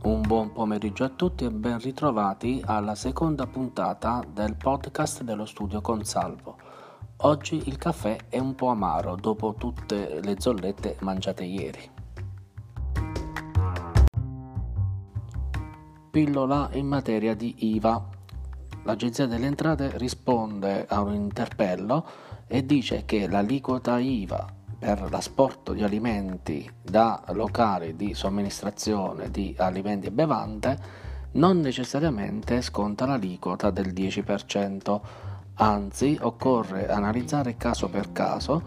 Un buon pomeriggio a tutti e ben ritrovati alla seconda puntata del podcast dello studio Consalvo. Oggi il caffè è un po' amaro dopo tutte le zollette mangiate ieri. Pillola in materia di IVA. L'Agenzia delle Entrate risponde a un interpello e dice che l'aliquota IVA per l'asporto di alimenti da locali di somministrazione di alimenti e bevande non necessariamente sconta l'aliquota del 10%, anzi occorre analizzare caso per caso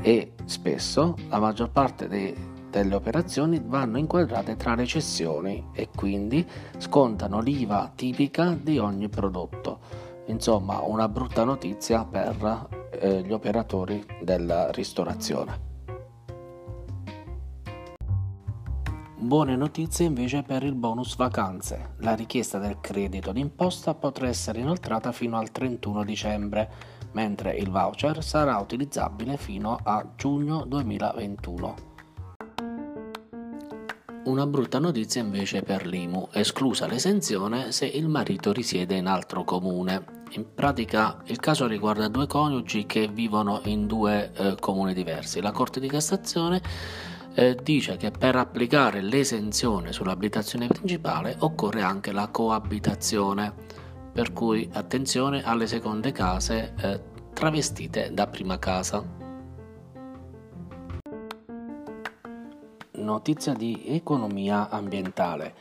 e spesso la maggior parte dei, delle operazioni vanno inquadrate tra le cessioni e quindi scontano l'IVA tipica di ogni prodotto. Insomma, una brutta notizia per eh, gli operatori della ristorazione. Buone notizie invece per il bonus vacanze. La richiesta del credito d'imposta potrà essere inoltrata fino al 31 dicembre, mentre il voucher sarà utilizzabile fino a giugno 2021. Una brutta notizia invece per l'IMU, esclusa l'esenzione se il marito risiede in altro comune. In pratica il caso riguarda due coniugi che vivono in due eh, comuni diversi. La Corte di Cassazione eh, dice che per applicare l'esenzione sull'abitazione principale occorre anche la coabitazione, per cui attenzione alle seconde case eh, travestite da prima casa. Notizia di economia ambientale.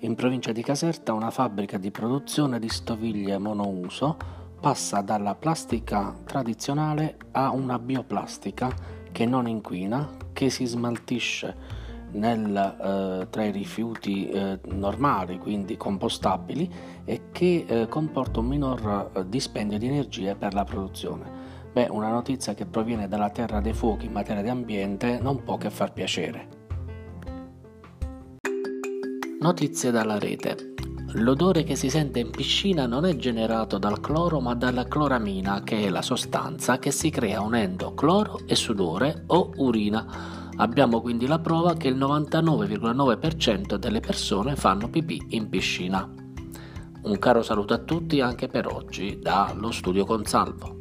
In provincia di Caserta una fabbrica di produzione di stoviglie monouso passa dalla plastica tradizionale a una bioplastica che non inquina, che si smaltisce nel, eh, tra i rifiuti eh, normali, quindi compostabili, e che eh, comporta un minor eh, dispendio di energie per la produzione. Beh, una notizia che proviene dalla terra dei fuochi in materia di ambiente non può che far piacere. Notizie dalla rete. L'odore che si sente in piscina non è generato dal cloro ma dalla cloramina, che è la sostanza che si crea unendo cloro e sudore o urina. Abbiamo quindi la prova che il 99,9% delle persone fanno pipì in piscina. Un caro saluto a tutti anche per oggi dallo studio Consalvo.